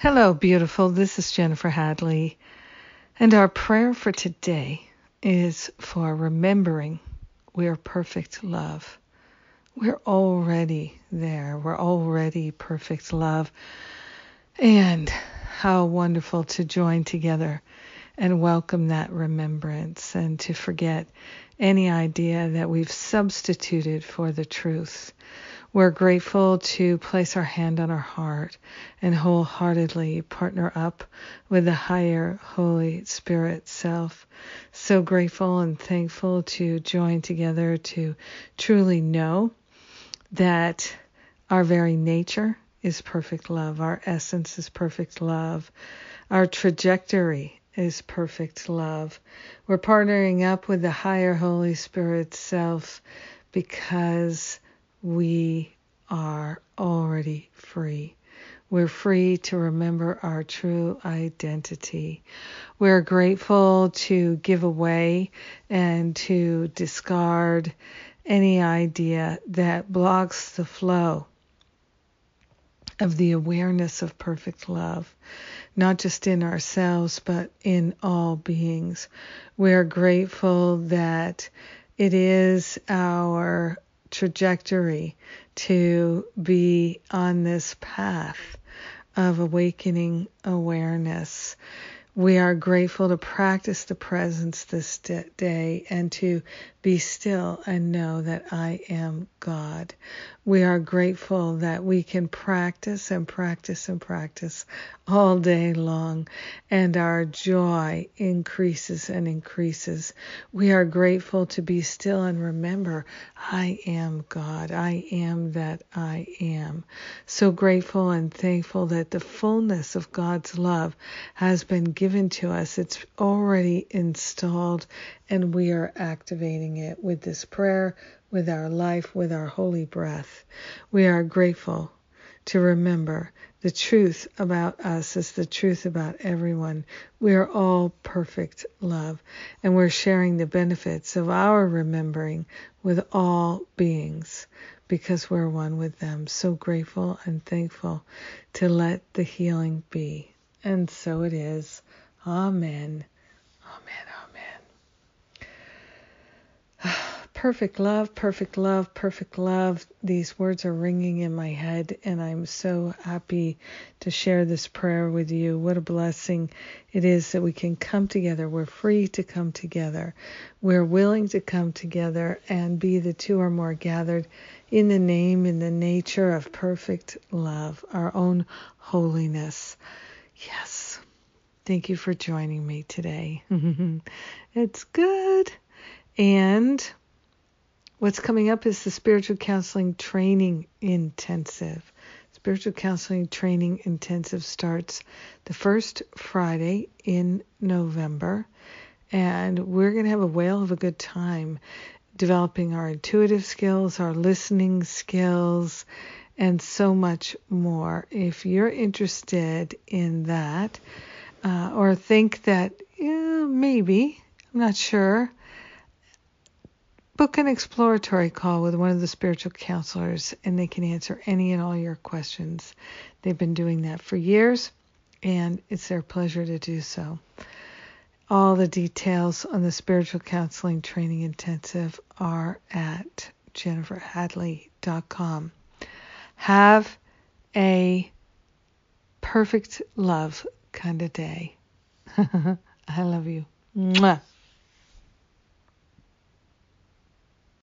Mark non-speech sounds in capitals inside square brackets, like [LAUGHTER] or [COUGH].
Hello, beautiful. This is Jennifer Hadley. And our prayer for today is for remembering we're perfect love. We're already there. We're already perfect love. And how wonderful to join together and welcome that remembrance and to forget any idea that we've substituted for the truth. We're grateful to place our hand on our heart and wholeheartedly partner up with the higher Holy Spirit self. So grateful and thankful to join together to truly know that our very nature is perfect love, our essence is perfect love, our trajectory is perfect love. We're partnering up with the higher Holy Spirit self because we are already free. We're free to remember our true identity. We're grateful to give away and to discard any idea that blocks the flow of the awareness of perfect love, not just in ourselves, but in all beings. We're grateful that it is our trajectory to be on this path of awakening awareness. We are grateful to practice the presence this day and to be still and know that I am God. We are grateful that we can practice and practice and practice all day long, and our joy increases and increases. We are grateful to be still and remember, I am God. I am that I am. So grateful and thankful that the fullness of God's love has been given to us. It's already installed and we are activating it with this prayer, with our life, with our holy breath. We are grateful to remember the truth about us is the truth about everyone. We are all perfect love, and we're sharing the benefits of our remembering with all beings because we're one with them. So grateful and thankful to let the healing be. And so it is. Amen. Amen. Amen. [SIGHS] Perfect love, perfect love, perfect love. These words are ringing in my head, and I'm so happy to share this prayer with you. What a blessing it is that we can come together. We're free to come together. We're willing to come together and be the two or more gathered in the name, in the nature of perfect love, our own holiness. Yes. Thank you for joining me today. [LAUGHS] it's good. And What's coming up is the Spiritual Counseling Training Intensive. Spiritual Counseling Training Intensive starts the first Friday in November, and we're going to have a whale of a good time developing our intuitive skills, our listening skills, and so much more. If you're interested in that, uh, or think that yeah, maybe, I'm not sure, book an exploratory call with one of the spiritual counselors and they can answer any and all your questions. They've been doing that for years and it's their pleasure to do so. All the details on the spiritual counseling training intensive are at jenniferhadley.com. Have a perfect love kind of day. [LAUGHS] I love you. Mwah.